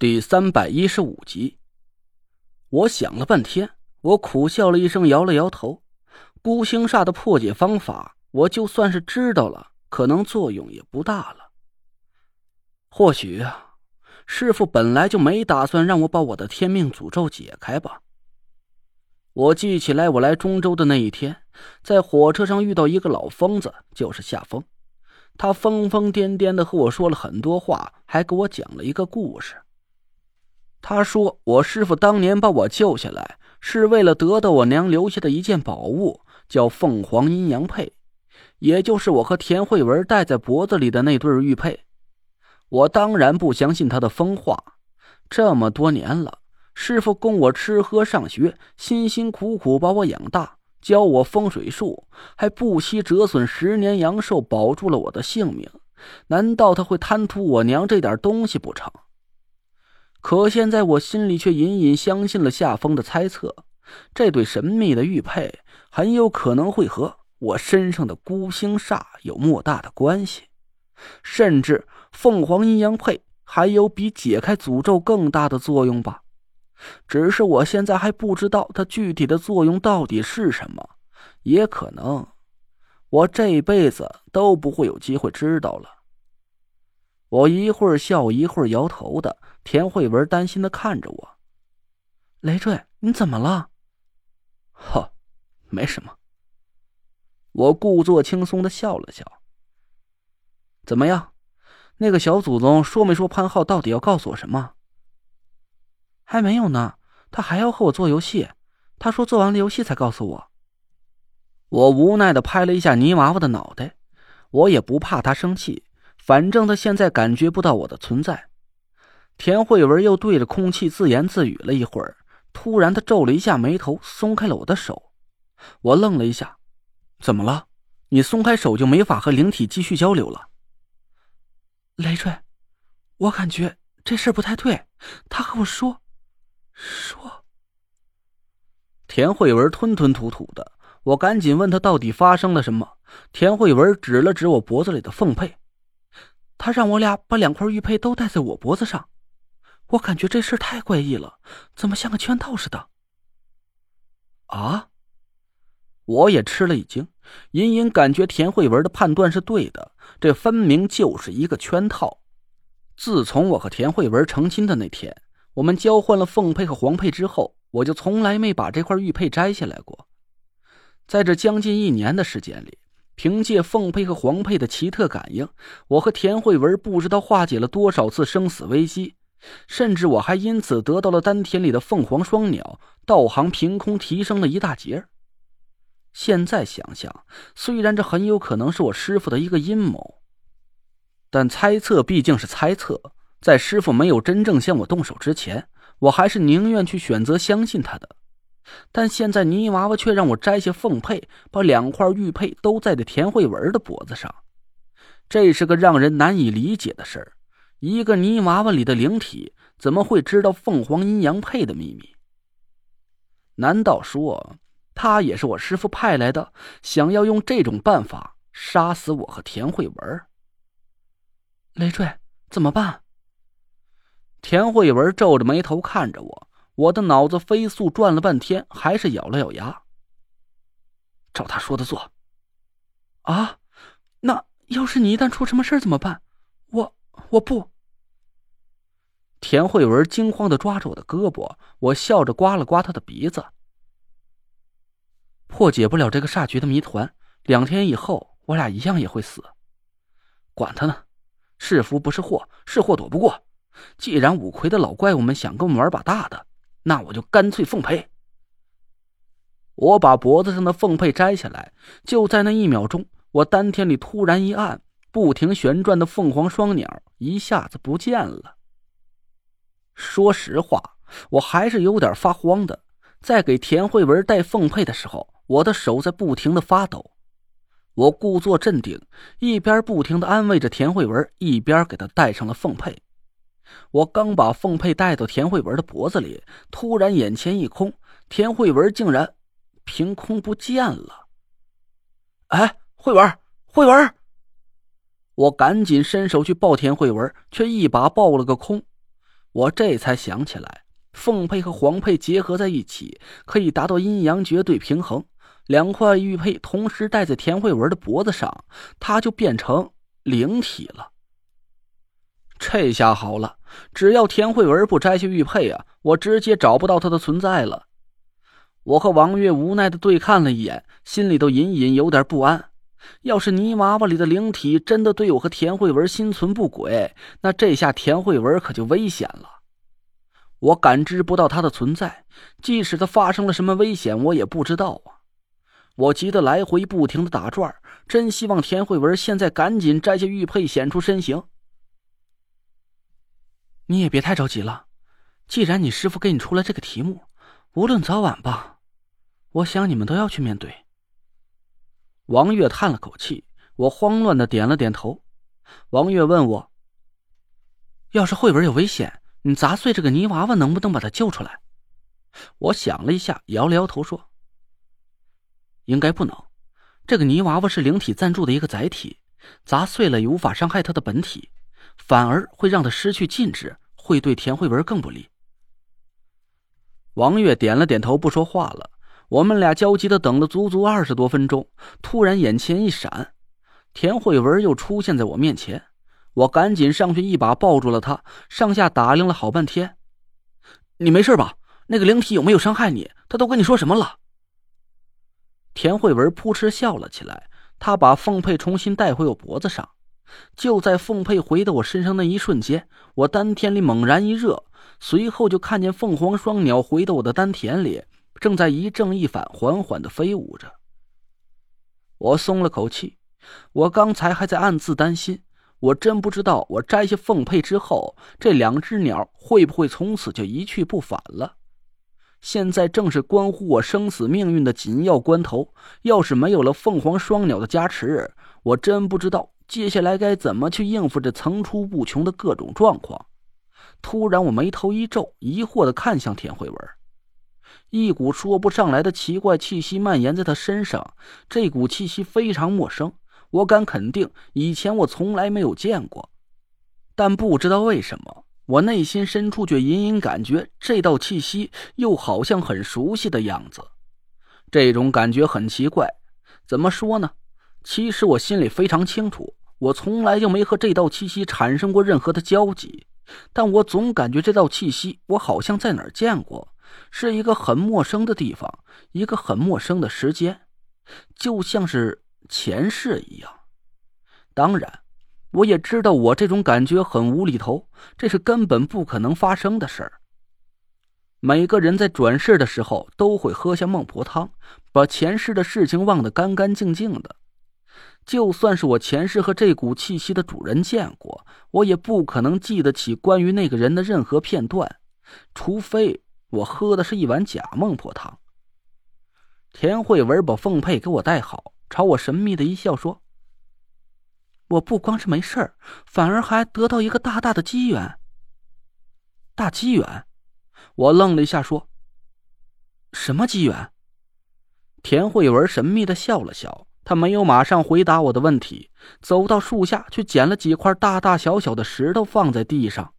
第三百一十五集，我想了半天，我苦笑了一声，摇了摇头。孤星煞的破解方法，我就算是知道了，可能作用也不大了。或许啊，师傅本来就没打算让我把我的天命诅咒解开吧。我记起来，我来中州的那一天，在火车上遇到一个老疯子，就是夏风。他疯疯癫癫的和我说了很多话，还给我讲了一个故事。他说：“我师傅当年把我救下来，是为了得到我娘留下的一件宝物，叫凤凰阴阳佩，也就是我和田慧文戴在脖子里的那对玉佩。”我当然不相信他的疯话。这么多年了，师傅供我吃喝上学，辛辛苦苦把我养大，教我风水术，还不惜折损十年阳寿，保住了我的性命。难道他会贪图我娘这点东西不成？可现在我心里却隐隐相信了夏风的猜测，这对神秘的玉佩很有可能会和我身上的孤星煞有莫大的关系，甚至凤凰阴阳佩还有比解开诅咒更大的作用吧。只是我现在还不知道它具体的作用到底是什么，也可能我这辈子都不会有机会知道了。我一会儿笑一会儿摇头的。田慧文担心的看着我：“累赘，你怎么了？”“呵，没什么。”我故作轻松的笑了笑。“怎么样？那个小祖宗说没说潘浩到底要告诉我什么？”“还没有呢，他还要和我做游戏。他说做完了游戏才告诉我。”我无奈的拍了一下泥娃娃的脑袋，我也不怕他生气，反正他现在感觉不到我的存在。田慧文又对着空气自言自语了一会儿，突然，他皱了一下眉头，松开了我的手。我愣了一下：“怎么了？你松开手就没法和灵体继续交流了？”累赘，我感觉这事不太对。他和我说，说。田慧文吞吞吐吐的，我赶紧问他到底发生了什么。田慧文指了指我脖子里的凤佩，他让我俩把两块玉佩都戴在我脖子上。我感觉这事太怪异了，怎么像个圈套似的？啊！我也吃了一惊，隐隐感觉田慧文的判断是对的，这分明就是一个圈套。自从我和田慧文成亲的那天，我们交换了凤佩和黄佩之后，我就从来没把这块玉佩摘下来过。在这将近一年的时间里，凭借凤佩和黄佩的奇特感应，我和田慧文不知道化解了多少次生死危机。甚至我还因此得到了丹田里的凤凰双鸟，道行凭空提升了一大截。现在想想，虽然这很有可能是我师傅的一个阴谋，但猜测毕竟是猜测，在师傅没有真正向我动手之前，我还是宁愿去选择相信他的。但现在泥娃娃却让我摘下凤佩，把两块玉佩都在这田慧文的脖子上，这是个让人难以理解的事儿。一个泥娃娃里的灵体怎么会知道凤凰阴阳佩的秘密？难道说他也是我师傅派来的，想要用这种办法杀死我和田慧文？累赘，怎么办？田慧文皱着眉头看着我，我的脑子飞速转了半天，还是咬了咬牙，照他说的做。啊，那要是你一旦出什么事怎么办？我。我不。田慧文惊慌的抓着我的胳膊，我笑着刮了刮他的鼻子。破解不了这个煞局的谜团，两天以后我俩一样也会死。管他呢，是福不是祸，是祸躲不过。既然五魁的老怪物们想跟我们玩把大的，那我就干脆奉陪。我把脖子上的凤佩摘下来，就在那一秒钟，我丹田里突然一暗。不停旋转的凤凰双鸟一下子不见了。说实话，我还是有点发慌的。在给田慧文戴凤佩的时候，我的手在不停的发抖。我故作镇定，一边不停的安慰着田慧文，一边给她戴上了凤佩。我刚把凤佩戴到田慧文的脖子里，突然眼前一空，田慧文竟然凭空不见了。哎，慧文，慧文！我赶紧伸手去抱田慧文，却一把抱了个空。我这才想起来，凤佩和黄佩结合在一起，可以达到阴阳绝对平衡。两块玉佩同时戴在田慧文的脖子上，她就变成灵体了。这下好了，只要田慧文不摘下玉佩啊，我直接找不到她的存在了。我和王月无奈的对看了一眼，心里都隐隐有点不安。要是泥娃娃里的灵体真的对我和田慧文心存不轨，那这下田慧文可就危险了。我感知不到他的存在，即使他发生了什么危险，我也不知道啊。我急得来回不停的打转，真希望田慧文现在赶紧摘下玉佩显出身形。你也别太着急了，既然你师傅给你出了这个题目，无论早晚吧，我想你们都要去面对。王月叹了口气，我慌乱的点了点头。王月问我：“要是慧文有危险，你砸碎这个泥娃娃，能不能把他救出来？”我想了一下，摇了摇头说：“应该不能。这个泥娃娃是灵体暂住的一个载体，砸碎了也无法伤害他的本体，反而会让他失去禁制，会对田慧文更不利。”王月点了点头，不说话了。我们俩焦急的等了足足二十多分钟，突然眼前一闪，田慧文又出现在我面前。我赶紧上去一把抱住了她，上下打量了好半天。你没事吧？那个灵体有没有伤害你？他都跟你说什么了？田慧文扑哧笑了起来，她把凤佩重新戴回我脖子上。就在凤佩回到我身上那一瞬间，我丹田里猛然一热，随后就看见凤凰双鸟回到我的丹田里。正在一正一反缓缓的飞舞着，我松了口气。我刚才还在暗自担心，我真不知道我摘下凤佩之后，这两只鸟会不会从此就一去不返了。现在正是关乎我生死命运的紧要关头，要是没有了凤凰双鸟的加持，我真不知道接下来该怎么去应付这层出不穷的各种状况。突然，我眉头一皱，疑惑的看向田慧文。一股说不上来的奇怪气息蔓延在他身上，这股气息非常陌生，我敢肯定以前我从来没有见过。但不知道为什么，我内心深处却隐隐感觉这道气息又好像很熟悉的样子。这种感觉很奇怪，怎么说呢？其实我心里非常清楚，我从来就没和这道气息产生过任何的交集，但我总感觉这道气息我好像在哪儿见过。是一个很陌生的地方，一个很陌生的时间，就像是前世一样。当然，我也知道我这种感觉很无厘头，这是根本不可能发生的事儿。每个人在转世的时候都会喝下孟婆汤，把前世的事情忘得干干净净的。就算是我前世和这股气息的主人见过，我也不可能记得起关于那个人的任何片段，除非……我喝的是一碗假孟婆汤。田慧文把凤佩给我戴好，朝我神秘的一笑，说：“我不光是没事儿，反而还得到一个大大的机缘。”大机缘？我愣了一下，说：“什么机缘？”田慧文神秘的笑了笑，他没有马上回答我的问题，走到树下去捡了几块大大小小的石头，放在地上。